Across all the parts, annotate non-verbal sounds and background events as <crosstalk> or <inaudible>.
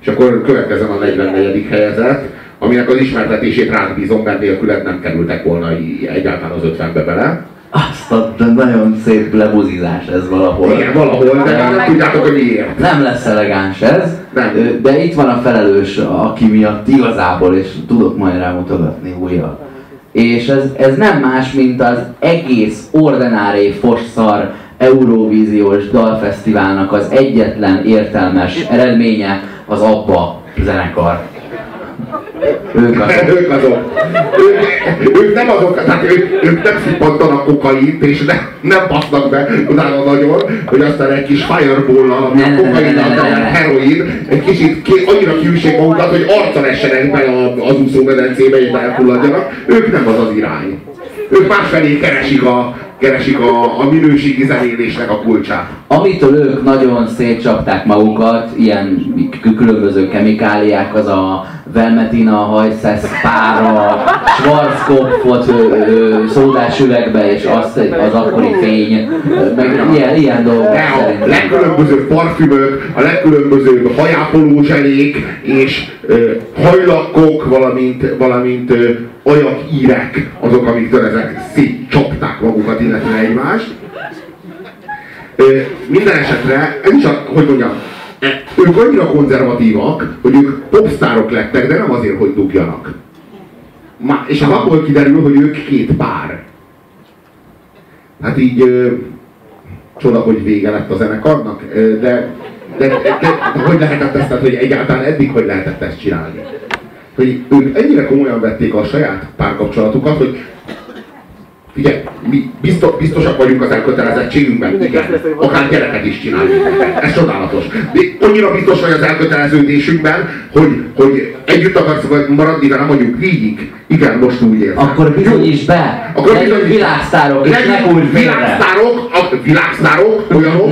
És akkor következem a 44. helyezett, aminek az ismertetését rád bízom, mert nélküled nem kerültek volna egyáltalán az 50-be bele. Azt a nagyon szép lebuzizás ez valahol. Igen, valahol, de nem tudjátok, hogy miért. Nem lesz elegáns ez, Nem. De itt van a felelős, aki miatt igazából, és tudok majd rámutogatni újra. És ez, ez nem más, mint az egész ordinári fosszar Eurovíziós dalfesztiválnak az egyetlen értelmes eredménye az ABBA zenekar. Ők azok. <laughs> ők azok. Ők, ők nem azok, tehát ők, ők nem szippantanak kokaint, és ne, nem basznak be utána nagyon, hogy aztán egy kis fireball-al, ami a kokain ne. heroin, egy kicsit ké, annyira kiüssék magukat, hogy arccal essenek be a- az úszómedencébe és elfulladjanak. Ők nem az az irány. Ők másfelé keresik a, keresik a, a minőségi zenélésnek a kulcsát. Amitől ők nagyon szétcsapták magukat, ilyen különböző kemikáliák, az a Velmetina, hajszesz, pára, Schwarzkopfot szódás üvegbe, és azt az akkori fény, meg ilyen, ilyen dolgok a legkülönbözőbb parfümök, a legkülönbözőbb hajápoló zselék és ö, hajlakkok, valamint, valamint ö, ajakírek, azok, amiktől ezek szétcsapták magukat, illetve egymást. Minden esetre, ez is a, hogy mondjam, e- ők annyira konzervatívak, hogy ők popstárok lettek, de nem azért, hogy dugjanak. Má, és az abból kiderül, hogy ők két pár. Hát így csoda, hogy vége lett a zenekarnak, ö, de, de, de, de hogy lehetett ezt, tehát, hogy egyáltalán eddig hogy lehetett ezt csinálni? Hogy ők ennyire komolyan vették a saját párkapcsolatukat, hogy Figyelj, mi biztos, biztosak vagyunk az elkötelezettségünkben, igen. Akár gyereket is csinálni. Ez csodálatos. De annyira biztos vagy az elköteleződésünkben, hogy, hogy együtt akarsz maradni velem mondjuk végig. Igen, most úgy érzem. Akkor bizonyíts be! Akkor Legyünk világsztárok, és ne félre! világsztárok, a, világsztárok, olyanok,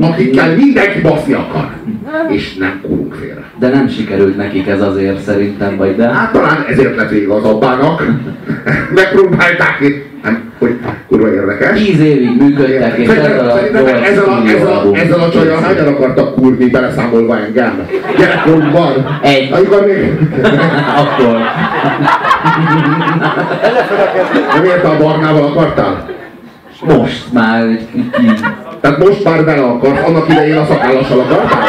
akikkel mindenki baszni akar. És nem kurunk félre. De nem sikerült nekik ez azért szerintem, vagy de? Hát talán ezért lett vége az abbának. Megpróbálták, nem, hogy kurva érdekes. Tíz évig működtek, és ezzel a ezzel a, ezzel a, a csajjal hányan akartak kurni, beleszámolva engem? Gyerekkorunkban. Egy. Amikor még <laughs> Akkor. nem érte a barnával akartál? Most már egy kicsit Tehát most már bele akarsz, annak idején a szakállassal akartál?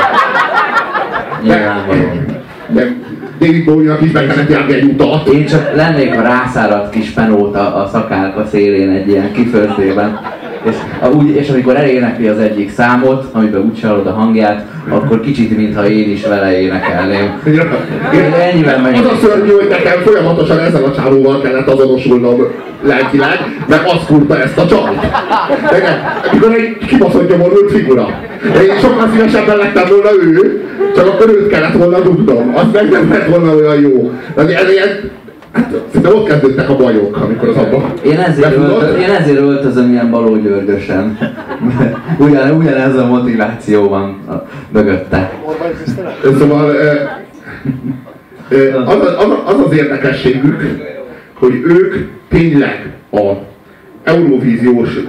nyilvánvalóan. De David Bowie-nak is be kellett járni egy utat. Én csak lennék a rászáradt kis penóta a szakálka szélén egy ilyen kifőzdében. És, úgy, és amikor elénekli az egyik számot, amiben úgy hallod a hangját, akkor kicsit, mintha én is vele énekelném. Én ennyivel Az megyek. a szörnyű, hogy nekem folyamatosan ezzel a csávóval kellett azonosulnom lelkileg, mert az kurta ezt a. Igen, mikor egy kibaszott gyomorult figura. Én sokkal szívesebben lettem volna ő, csak akkor őt kellett volna dugnom. Az meg nem lett volna olyan jó. De ez ilyen, hát szerintem ott kezdődtek a bajok, amikor az abban. Én ezért, öltözöm, én ezért öltözöm ilyen balógyörgösen. <laughs> Ugyan, ugyanez a motiváció van a, mögötte. Szóval ö, az, az, az, az az érdekességük, hogy ők tényleg a Eurovíziós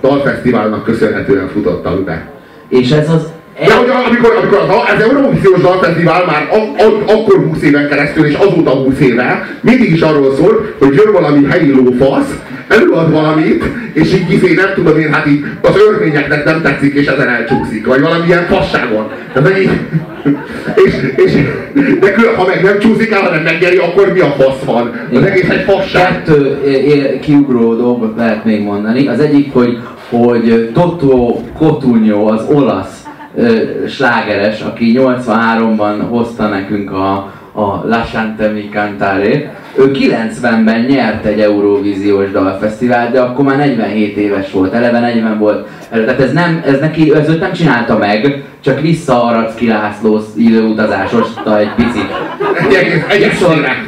dalfesztiválnak köszönhetően futottak be. És ez az De hogy amikor, amikor az, az Eurovíziós Dalfesztivál már a, a, akkor 20 éven keresztül, és azóta 20 éve, mindig is arról szól, hogy jön valami helyi lófasz, előad valamit, és így izé nem tudom én, hát így az örvényeknek nem tetszik, és ezen elcsúszik, vagy valamilyen fasságon. Tehát, így, és, és, de kül, ha meg nem csúszik el, hanem megnyeri, akkor mi a fasz van? Az egész egy fasság. Kettő kiugró dolgot lehet még mondani. Az egyik, hogy, hogy Toto Cotugno, az olasz slágeres, aki 83-ban hozta nekünk a, a La Chante Mi Cantare, ő 90-ben nyert egy Eurovíziós dalfesztivált, de akkor már 47 éves volt, eleve 40 volt. Tehát ez, nem, ez neki, ez őt nem csinálta meg, csak vissza Aracki László időutazásosta egy picit. Egy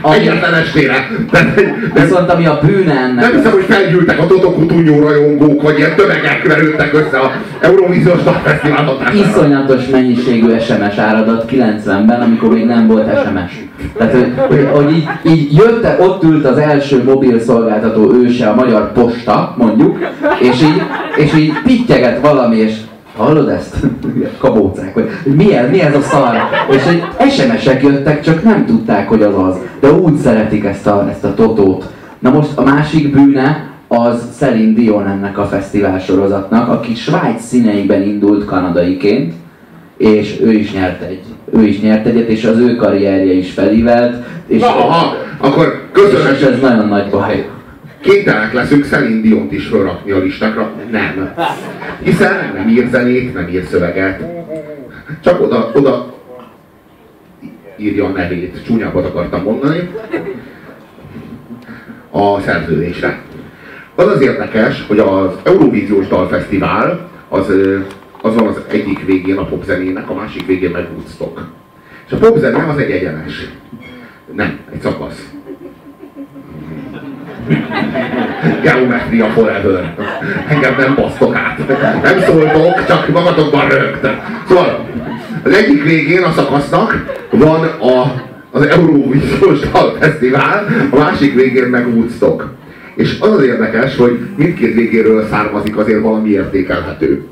egyetlen estére. De, de, Viszont ami a bűne ennek... Nem hiszem, hogy felgyűltek a Toto Cutugno rajongók, vagy ilyen tömegek verődtek össze a Eurovíziós Dalfesztivál hatására. iszonyatos mennyiségű SMS áradat 90-ben, amikor még nem volt SMS. Tehát, hogy, hogy, hogy így, így jött, ott ült az első mobil szolgáltató őse, a Magyar Posta, mondjuk, és így, és így pittyeget valami, és hallod ezt? <laughs> Kabócák, vagy mi ez, mi ez a szar? És egy SMS-ek jöttek, csak nem tudták, hogy az az. De úgy szeretik ezt a, ezt a totót. Na most a másik bűne, az Celine Dion ennek a fesztivál sorozatnak, aki Svájc színeiben indult kanadaiként, és ő is nyert egy, ő is nyert egyet, és az ő karrierje is felívelt. És, Na, aha, akkor köszönöm. És ez nagyon nagy baj. Kénytelenek leszünk Celine Diont is felrakni a listákra. Nem. Hiszen nem ír zenét, nem ír szöveget. Csak oda, oda írja a nevét. Csúnyábbat akartam mondani. A szerződésre. Az az érdekes, hogy az Eurovíziós Dalfesztivál az, az van az egyik végén a popzenének, a másik végén meg Woodstock. És a popzene az egy egyenes. Nem, egy szakasz. Geometria forever. Engem nem basztok át. Nem szóltok, csak magatokban rögt. Szóval az egyik végén a szakasznak van a, az Eurovíziós Dalfesztivál, a másik végén meg Woodstock. És az az érdekes, hogy mindkét végéről származik azért valami értékelhető.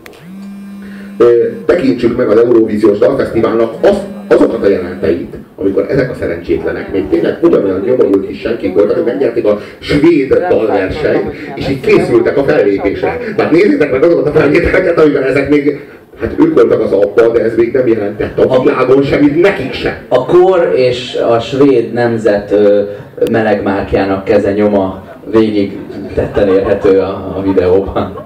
Tekintsük meg az Eurovíziós Dalfesztiválnak azt, azokat a jelenteit, amikor ezek a szerencsétlenek még tényleg ugyanolyan nyomorult is senkik voltak, hogy megnyerték a svéd dalversenyt, és így készültek a fellépésre. Tehát nézzétek meg azokat a felvételeket, amiben ezek még Hát ők voltak az apa, de ez még nem jelentett a világon semmit, nekik se. A kor és a svéd nemzet melegmárkjának keze nyoma végig tetten érhető a, a videóban.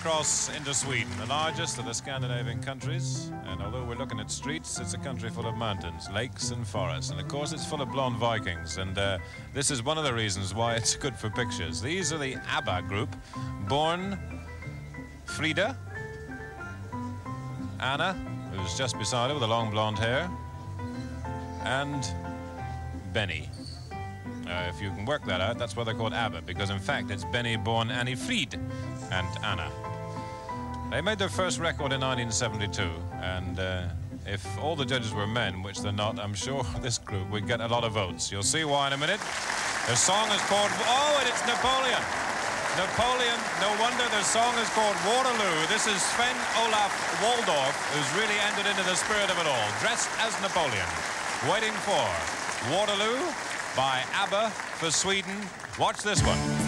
Across into Sweden, the largest of the Scandinavian countries. And although we're looking at streets, it's a country full of mountains, lakes, and forests. And of course, it's full of blonde Vikings. And uh, this is one of the reasons why it's good for pictures. These are the ABBA group, born Frida, Anna, who's just beside her with the long blonde hair, and Benny. Uh, if you can work that out, that's why they're called ABBA, because in fact it's Benny born Annie Fried and Anna. They made their first record in 1972, and uh, if all the judges were men, which they're not, I'm sure <laughs> this group would get a lot of votes. You'll see why in a minute. Their song is called, oh, and it's Napoleon. Napoleon, no wonder their song is called Waterloo. This is Sven Olaf Waldorf, who's really entered into the spirit of it all, dressed as Napoleon, waiting for Waterloo by ABBA for Sweden. Watch this one.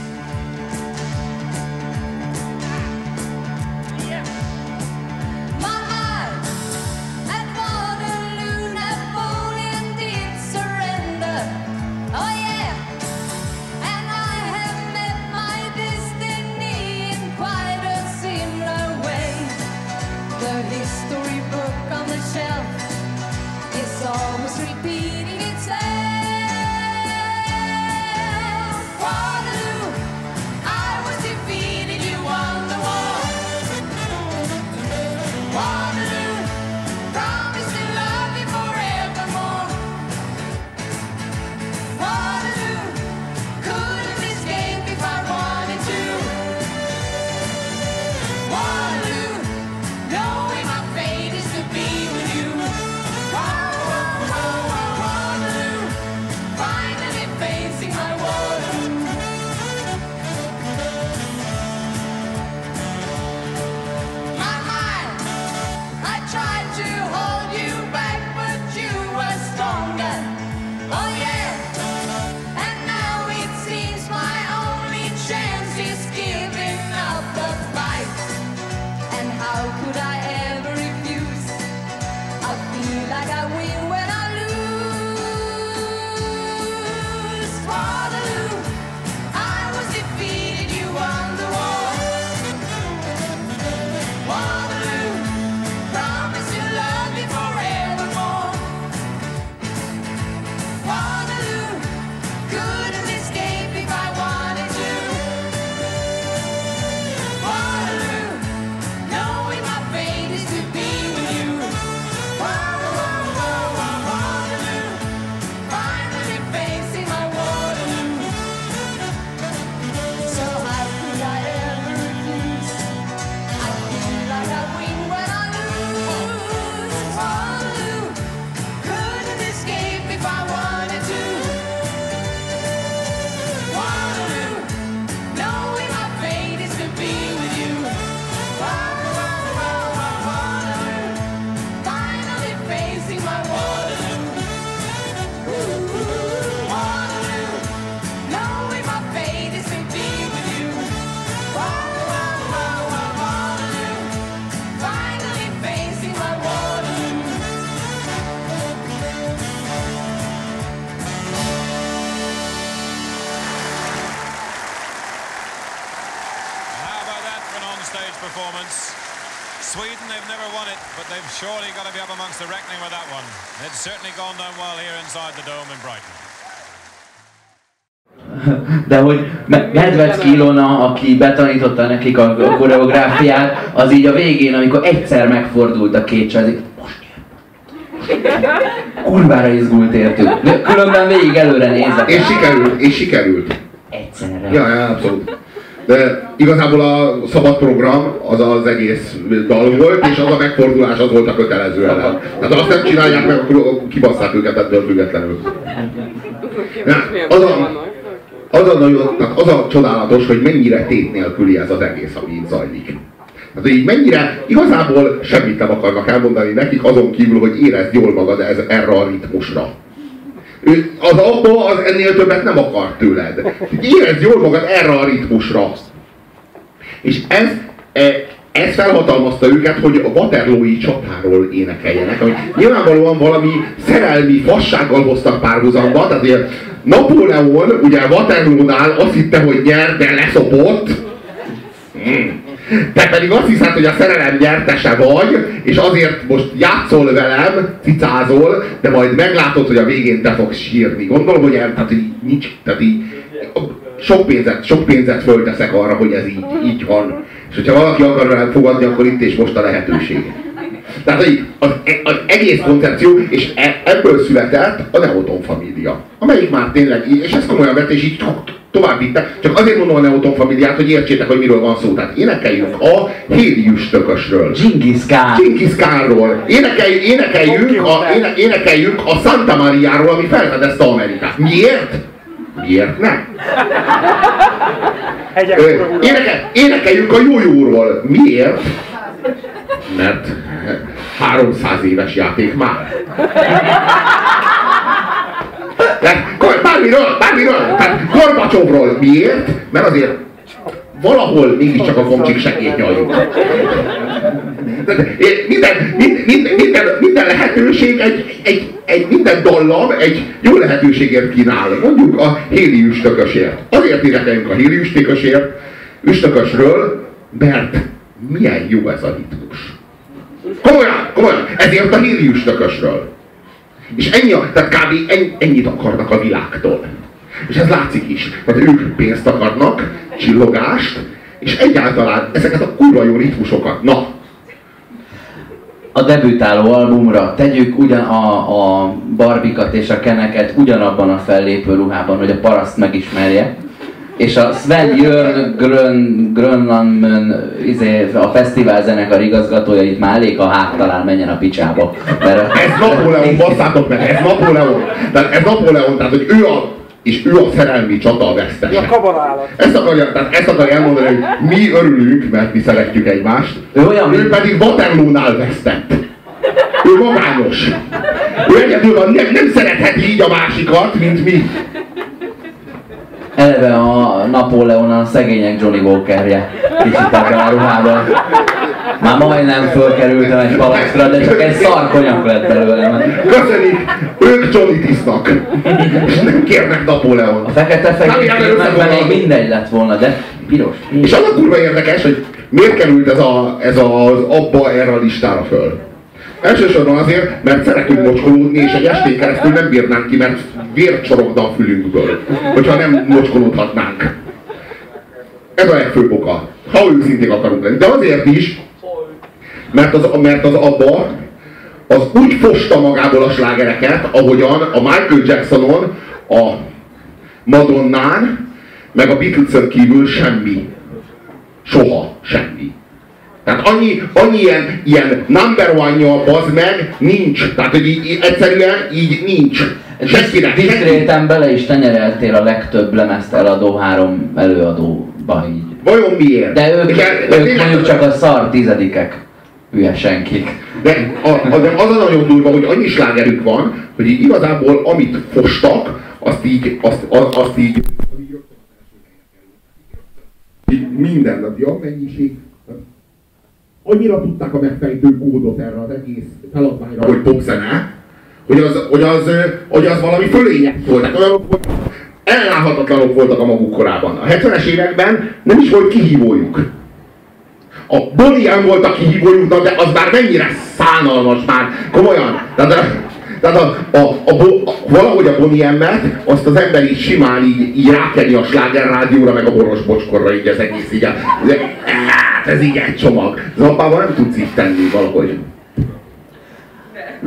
But they've surely got to be up amongst the reckoning with that one. It's certainly gone down well here inside the dome in Brighton. <laughs> De hogy Me- Medvecki Ilona, aki betanította nekik a, koreográfiát, az így a végén, amikor egyszer megfordult a két csaj, most. Kurvára izgult értük. De különben végig előre nézek. És sikerült, és sikerült. Egyszerre. Ja, ja, abszolút. De igazából a szabad program az az egész dal volt, és az a megfordulás az volt a kötelező ellen. Tehát azt nem csinálják meg, akkor kibasszák őket ettől függetlenül. Az a, az a, nagyon, tehát az a csodálatos, hogy mennyire tét nélküli ez az egész, ami itt zajlik. Tehát, így mennyire igazából semmit nem akarnak elmondani nekik, azon kívül, hogy érezd jól magad ez, erre a ritmusra. Ő, az abba az ennél többet nem akar tőled. Érezd jól magad erre a ritmusra. És ez, e, ez felhatalmazta őket, hogy a Waterloo-i csatáról énekeljenek, ami nyilvánvalóan valami szerelmi fassággal hoztak párhuzamba, tehát ugye Napóleon ugye Waterloo-nál azt hitte, hogy nyer, de leszopott. Hmm. Te pedig azt hiszed, hogy a szerelem nyertese vagy, és azért most játszol velem, cicázol, de majd meglátod, hogy a végén te fogsz sírni. Gondolom, hogy, el, tehát, így nincs, tehát így, sok pénzet, sok pénzet fölteszek arra, hogy ez így, így van. És hogyha valaki akar velem fogadni, akkor itt és most a lehetőség. Tehát az, az egész koncepció, és e- ebből született a Neoton família. Amelyik már tényleg, és ezt komolyan vett, és így to- tovább vitte. Csak azért mondom a Neoton familiát, hogy értsétek, hogy miről van szó. Tehát énekeljünk a Hélius tökösről. Genghis Khan. Genghis Khanról. Énekelj, énekeljünk, a, éne, énekeljünk a Santa Mariáról, ami felfedezte Amerikát. Miért? Miért nem? Énekel, énekeljünk a jójóról. Miért? Mert 300 éves játék már. Kor- bármiről, bármiről, tehát Gorbacsovról. Miért? Mert azért valahol mégiscsak a komcsik segít nyaljuk. De- de- Minden, minden, minden, minden, lehetőség, egy, egy, egy, minden dallam egy jó lehetőségért kínál. Mondjuk a héli üstökösért. Azért énekeljünk a héli üstökösért, üstökösről, mert milyen jó ez a ritmus. Komolyan, komolyan, ezért a héli üstökösről. És ennyi, tehát kb. Ennyi, ennyit akarnak a világtól. És ez látszik is. Tehát ők pénzt akarnak, csillogást, és egyáltalán ezeket a kurva jó ritmusokat. Na, a debütáló albumra tegyük ugyan a, a barbikat és a keneket ugyanabban a fellépő ruhában, hogy a paraszt megismerje. És a Sven Jörn Grön, Grönlandmön, izé, a fesztivál zenekar igazgatója itt már elég a háttalán menjen a picsába. Mert Ez Napóleon, basszátok meg, ez Napóleon. Tehát ez Napóleon, tehát hogy ő a, és ő a szerelmi csata a vesztese. kabanálat? Ezt akarja, tehát ezt akarja elmondani, hogy mi örülünk, mert mi szeretjük egymást. Ő olyan, ő mint- pedig Waterloo-nál vesztett. Ő magányos. Ő egyedül van, nem, nem szeretheti így a másikat, mint mi. eleve a Napóleon a szegények Johnny Walkerje kicsit ebben a ruhában. Már majdnem fölkerültem egy palasztra, de csak egy szarkonyak lett belőlem. Köszönik, ők Johnny tisztak. És nem kérnek Napóleon. A fekete fehér filmekben még mindegy lett volna, de piros. És az a kurva érdekes, hogy miért került ez, a, ez az abba erre a listára föl. Elsősorban azért, mert szeretünk mocskolódni, és egy estén keresztül nem bírnánk ki, mert vér csorogna a fülünkből, hogyha nem mocskolódhatnánk. Ez a legfőbb oka, ha őszinték akarunk lenni. De azért is, mert az, mert az abba az úgy fosta magából a slágereket, ahogyan a Michael Jacksonon, a Madonnán, meg a Beatlesen kívül semmi. Soha semmi. Tehát annyi, annyi ilyen, ilyen number one-ja, bazd meg, nincs. Tehát, hogy így, egyszerűen így nincs. Senkinek, senki. Diszkréten bele is tenyereltél a legtöbb lemezt eladó három előadóba így. Vajon miért? De ők, el- de ők mondjuk csak a szar tizedikek. Hülye senkik. De, a, a, de az a nagyon durva, hogy annyi slágerük van, hogy így igazából amit fostak, azt így, azt, azt, azt így, így minden, a ja, mennyiség. Annyira tudták a megfejtő kódot erre az egész feladványra, hogy popzene, hogy az, hogy az, hogy az valami fölények voltak. Olyanok voltak, ellenállhatatlanok voltak a maguk korában. A 70-es években nem is volt kihívójuk. A M volt a kihívójunknak, de az már mennyire szánalmas már, komolyan. Tehát, tehát a, a, a, a, valahogy a Bonnie M-et, azt az ember így simán így, így rákeni a sláger rádióra, meg a boros bocskorra, így az egész így. Hát ez így egy csomag. Zappával nem tudsz így tenni valahogy.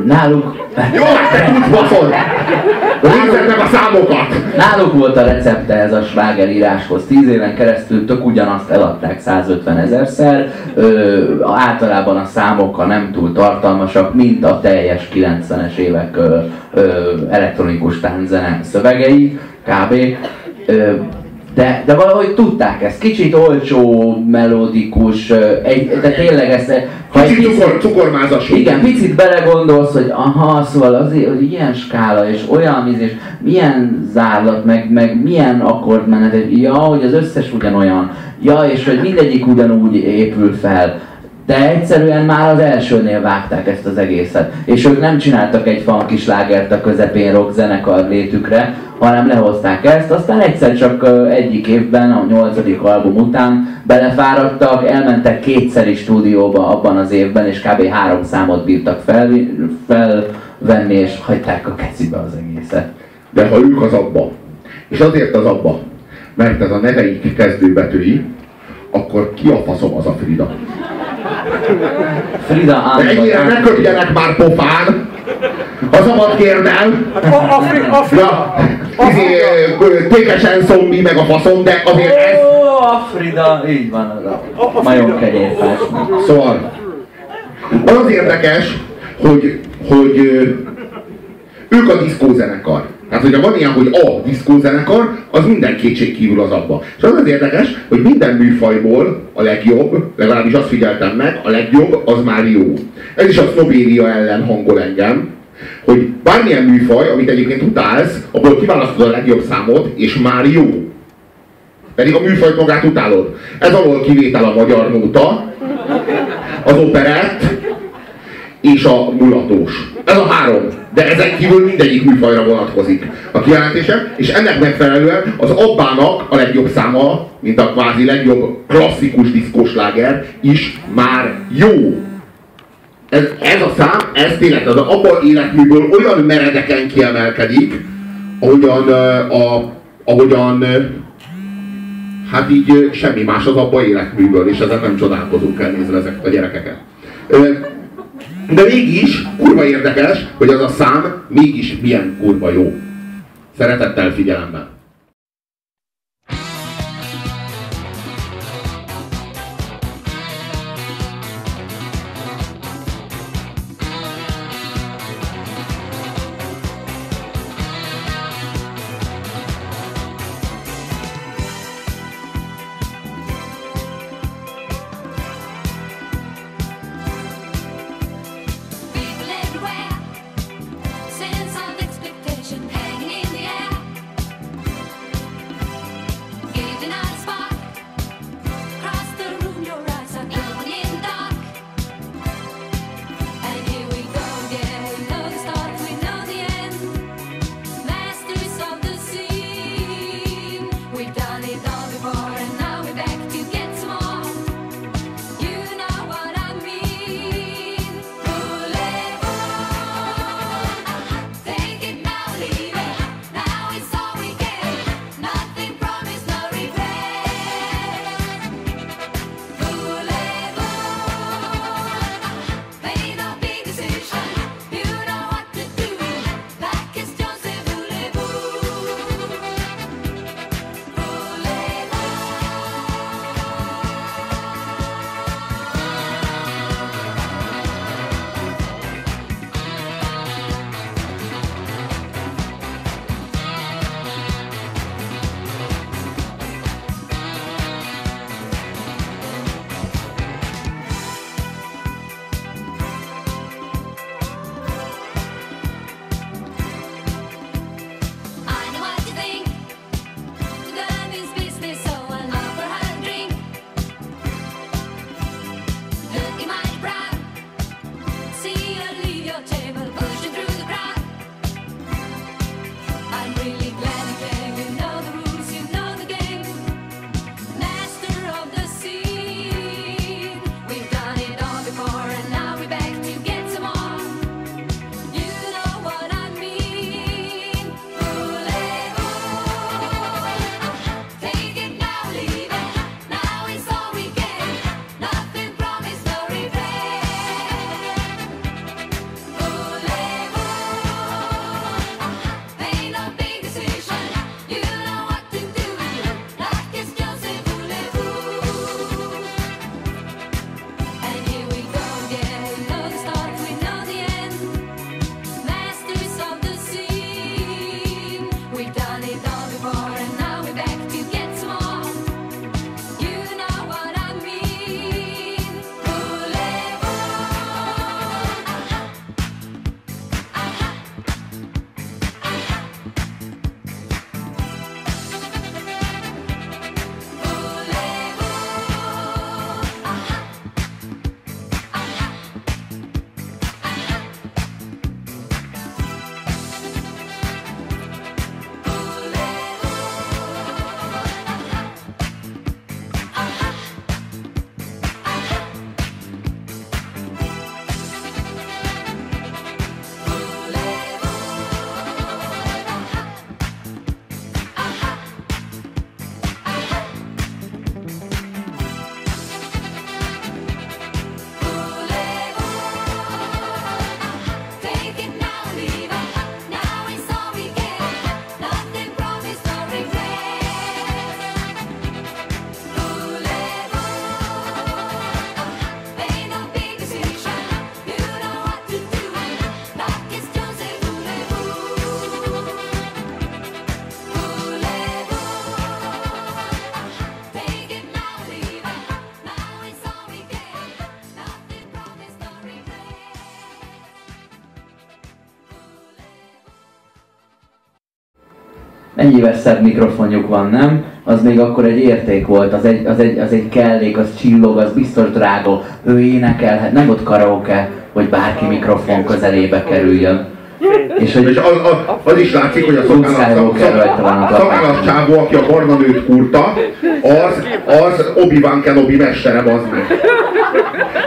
Náluk... Jó, te tudsz baszod! Nézzed meg a számokat! Náluk volt a recepte ez a slágeríráshoz. Tíz éven keresztül tök ugyanazt eladták 150 ezerszer. Ö, általában a számok, ha nem túl tartalmasak, mint a teljes 90-es évek ö, ö, elektronikus tánzene szövegei, kb. Ö, de, de valahogy tudták ezt. Kicsit olcsó, melodikus, egy, de tényleg ezt... Ha Kicsit picit, cukor, cukormázasú. Igen, picit belegondolsz, hogy aha, szóval az, hogy ilyen skála, és olyan és milyen zárlat, meg, meg milyen akkordmenet, ja, hogy az összes ugyanolyan, ja, és hogy mindegyik ugyanúgy épül fel. De egyszerűen már az elsőnél vágták ezt az egészet. És ők nem csináltak egy funky slágert a közepén rock zenekar létükre, hanem lehozták ezt, aztán egyszer csak egyik évben, a nyolcadik album után belefáradtak, elmentek kétszer is stúdióba abban az évben, és kb. három számot bírtak fel, felvenni, és hagyták a kecibe az egészet. De ha ők az abba, és azért az abba, mert ez a neveik kezdőbetűi, akkor ki a faszom az a Frida? Frida De ennyire ne köpjenek már pofán! Ha szabad kérnem! A, a, a, a, ja, izé, tékesen szombi meg a faszom, de azért ez... Ó, a Frida, így van az a majom kenyérfás. Szóval, az érdekes, hogy, hogy ők a diszkózenekar. Tehát, hogyha van ilyen, hogy a diszkózenekar, az minden kétség kívül az abba. És az az érdekes, hogy minden műfajból a legjobb, legalábbis azt figyeltem meg, a legjobb az már jó. Ez is a sznobéria ellen hangol engem, hogy bármilyen műfaj, amit egyébként utálsz, abból kiválasztod a legjobb számot, és már jó. Pedig a műfajt magát utálod. Ez alól kivétel a magyar nóta, az operett, és a mulatós. Ez a három. De ezek kívül mindegyik műfajra vonatkozik a kijelentésem, és ennek megfelelően az Abbának a legjobb száma, mint a kvázi legjobb klasszikus diszkósláger is már jó. Ez, ez a szám, ez tényleg az abban életműből olyan meredeken kiemelkedik, ahogyan, a, ahogyan hát így semmi más az abban életműből, és ezen nem csodálkozunk el nézve ezeket a gyerekeket. De mégis kurva érdekes, hogy az a szám mégis milyen kurva jó. Szeretettel figyelemben. Mennyivel szebb mikrofonjuk van, nem? Az még akkor egy érték volt, az egy, az egy, az egy kellék, az csillog, az biztos drága. Ő énekelhet, nem ott karaoke, hogy bárki mikrofon közelébe kerüljön. És, hogy és az, az, az, is látszik, hogy a szakállas csávó, aki a barna nőt kurta, az, az Obi-Wan Kenobi mestere, az meg.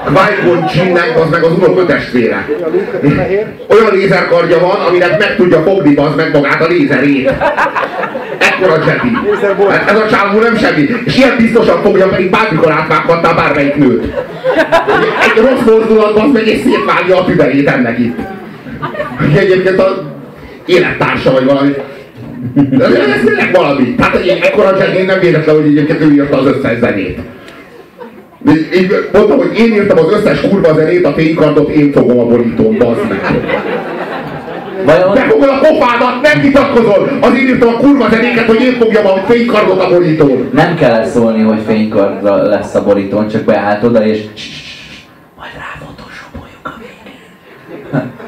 Qui-Gon az meg az unokötestvére. Olyan lézerkardja van, aminek meg tudja fogni az meg magát a lézerét. Ekkora Jedi. Hát ez a csávó nem semmi. És ilyen biztosan fogja, pedig bármikor átvághattál bármelyik nőt. Egy rossz fordulatban az meg és szétvágja a tüdejét ennek itt. Egyébként a élettársa vagy valami. De ez tényleg valami. Tehát egy ekkora Jedi nem véletlen, hogy egyébként ő írta az összes zenét. Így mondtam, hogy én írtam az összes kurva zenét, a fénykardot én fogom a borítón, bazd meg. Vajon... Befogod a pofádat, nem vitatkozol! Azért írtam a kurva zenéket, hogy én fogjam a fénykardot a borítón. Nem kell szólni, hogy fénykard lesz a borítón, csak beállt oda és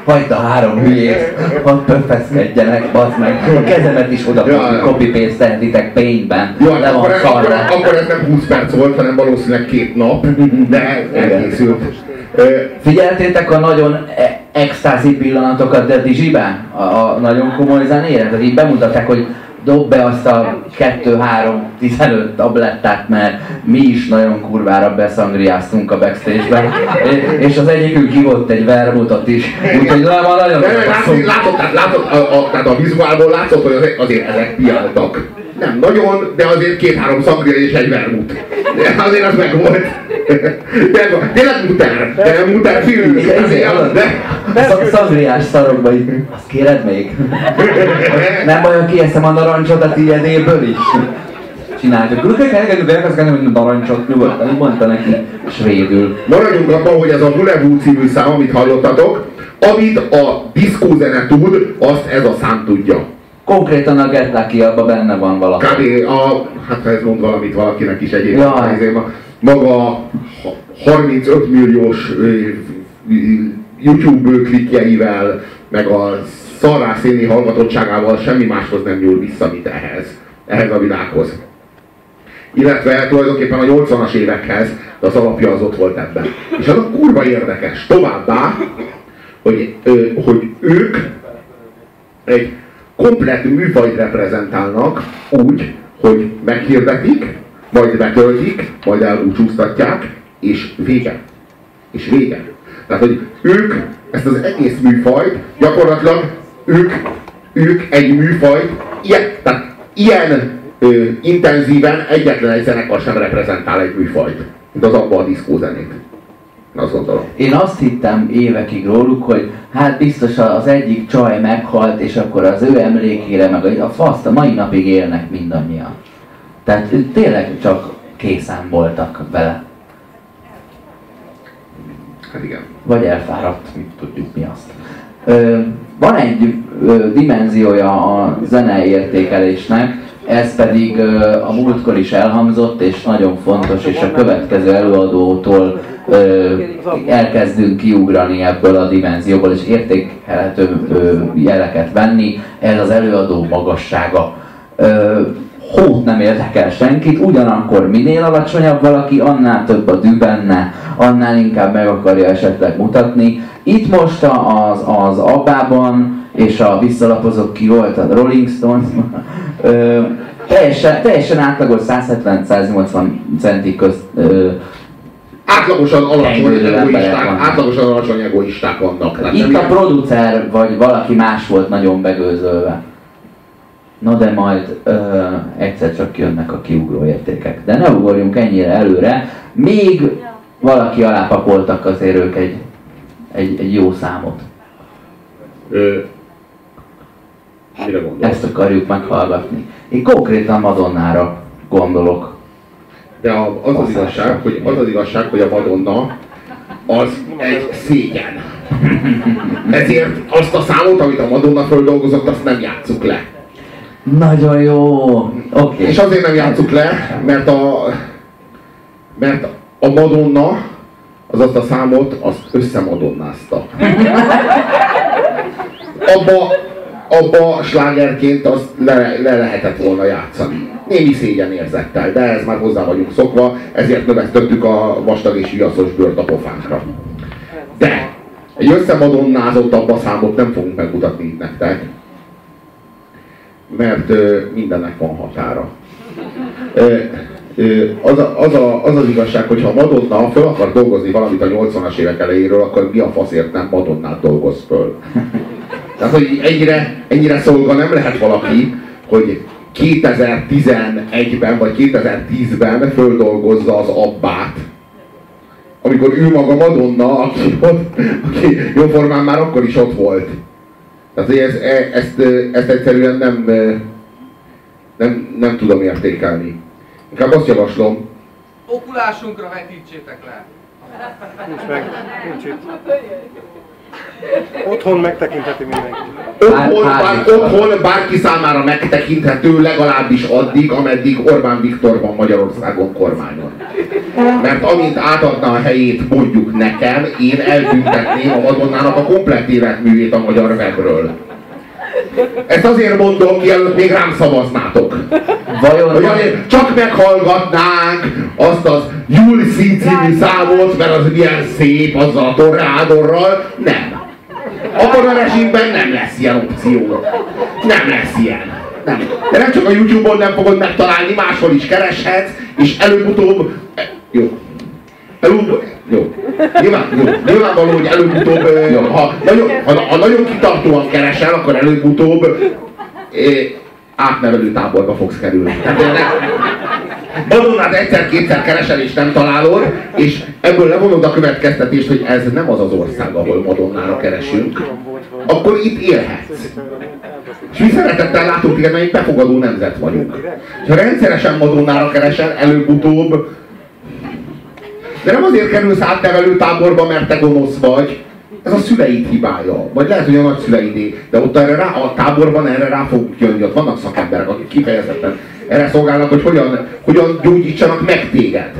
Hagyd a három hülyét, hadd pöffeszkedjenek, bazd meg. A kezemet is oda ja, copy paste paintben. Jó, hát akkor, akkor, akkor, ez nem 20 perc volt, hanem valószínűleg két nap, de elkészült. Figyeltétek a nagyon e- extázi pillanatokat de Dizsiben? A, a nagyon komoly zenére? Tehát így bemutatták, hogy dob be azt a 2-3-15 tablettát, mert mi is nagyon kurvára beszangriáztunk a backstage-ben, <laughs> és az egyikünk kivott egy vermutat is, úgyhogy nagyon látod, látod, tehát, látod a, a, tehát a vizuálból látszott, hogy azért ezek piáltak. Nem nagyon, de azért két-három szangria és egy vermut. De azért az meg volt. <laughs> Tényleg muter, de muter film. De szangriás szarokba így. Azt kéred még? <laughs> Nem baj, hogy kieszem a narancsot a tiédéből is? csináljuk. Akkor kell elkezdeni elkezdeni, hogy narancsot nyugodtan, így mondta neki svédül. Maradjunk abban, hogy ez a Bulevu című szám, amit hallottatok, amit a diszkózene tud, azt ez a szám tudja. Konkrétan a Get Lucky abban benne van valami. Kb. A, hát ha ez mond valamit valakinek is egyébként. Maga 35 milliós YouTube klikjeivel, meg a szarrászéni hallgatottságával semmi máshoz nem nyúl vissza, mint ehhez, ehhez a világhoz. Illetve tulajdonképpen a 80-as évekhez, de az alapja az ott volt ebben. És az a kurva érdekes. Továbbá, hogy, hogy ők egy komplet műfajt reprezentálnak úgy, hogy meghirdetik, majd betöltik, majd elbúcsúztatják, és vége. És vége. Tehát, hogy ők ezt az egész műfajt, gyakorlatilag ők, ők egy műfajt, ilyen, tehát ilyen ö, intenzíven egyetlen egy zenekar sem reprezentál egy műfajt, mint az abba a diszkózenét. Azt gondolom. Én azt hittem évekig róluk, hogy hát biztos az egyik csaj meghalt, és akkor az ő emlékére, meg a faszt a mai napig élnek mindannyian. Tehát tényleg csak készen voltak vele. Hát igen. Vagy elfáradt, mit tudjuk mi azt. Ö, van egy ö, dimenziója a zenei értékelésnek, ez pedig a múltkor is elhangzott, és nagyon fontos, és a következő előadótól elkezdünk kiugrani ebből a dimenzióból, és értékelhető jeleket venni. Ez az előadó magassága. Hót nem érdekel senkit, ugyanakkor minél alacsonyabb valaki, annál több a dű benne, annál inkább meg akarja esetleg mutatni. Itt most az, az Abbában és a visszalapozok ki volt a Rolling Stones, teljesen, teljesen átlagos 170-180 centi közt ö, átlagosan alacsony egoisták, átlagosan alacsony egoisták vannak. Tehát Itt a producer vagy valaki más volt nagyon begőzölve. Na de majd ö, egyszer csak jönnek a kiugró értékek. De ne ugorjunk ennyire előre, még valaki alápakoltak azért ők egy, egy, egy jó számot. Ö, Ezt akarjuk meghallgatni. Én konkrétan Madonnára gondolok. De a, az az igazság, hogy az az igazság, hogy a Madonna az egy szégyen. Ezért azt a számot, amit a Madonna földolgozott, azt nem játsszuk le. Nagyon jó. Okay. És azért nem játsszuk le, mert a, mert a Madonna az azt a számot, azt összemadonnázta. Abba, abba slágerként azt le, le lehetett volna játszani. Némi szégyen érzettel, de ez már hozzá vagyunk szokva, ezért növesztettük a vastag és viaszos bőrt a pofánkra. De egy összemadonnázottabb a számot nem fogunk megmutatni itt nektek, mert ö, mindennek van határa. Ö, az, a, az, a, az az igazság, hogy ha Madonna föl akar dolgozni valamit a 80-as évek elejéről, akkor mi a faszért nem Madonnát dolgoz föl. Tehát, hogy ennyire, ennyire szolga nem lehet valaki, hogy 2011-ben vagy 2010-ben földolgozza az abbát, amikor ő maga Madonna, aki, ott, aki jóformán már akkor is ott volt. Tehát hogy ez, e, ezt, ezt egyszerűen nem, nem, nem tudom értékelni. Inkább azt javaslom, Okulásunkra vetítsétek le. Nincs meg, nincs itt. Otthon megtekintheti mindenki. otthon, Bár- otthon bárki számára megtekinthető legalábbis addig, ameddig Orbán Viktor van Magyarországon kormányon. Mert amint átadna a helyét mondjuk nekem, én eltüntetném a Madonnának a komplett életművét a magyar webről. Ezt azért mondom, mielőtt még rám szavaznátok. Vajon Hogy azért csak meghallgatnánk azt az Julci című számot, mert az milyen szép, azzal a torrádorral. Nem. Abban a rezsimben nem lesz ilyen opció. Nem lesz ilyen. Nem. De nem csak a Youtube-on nem fogod megtalálni, máshol is kereshetsz, és előbb-utóbb... Jó. Előbb, jó. Nyilván, jó. Nyilvánvaló, hogy előbb-utóbb, ö, ha, nagyon, ha, ha nagyon kitartóan keresel, akkor előbb-utóbb eh, átnevelő táborba fogsz kerülni. Tehát Madonnát egyszer-kétszer keresel és nem találod, és ebből levonod a következtetést, hogy ez nem az az ország, ahol Madonnára keresünk, akkor itt élhetsz. És mi szeretettel látunk téged, mert egy befogadó nemzet vagyunk. És ha rendszeresen Madonnára keresel, előbb-utóbb de nem azért kerülsz átnevelő táborba, mert te gonosz vagy. Ez a szüleid hibája. Vagy lehet, hogy a nagyszüleidé. De ott erre rá, a táborban erre rá fogunk jönni. Ott vannak szakemberek, akik kifejezetten erre szolgálnak, hogy hogyan, hogyan gyógyítsanak meg téged.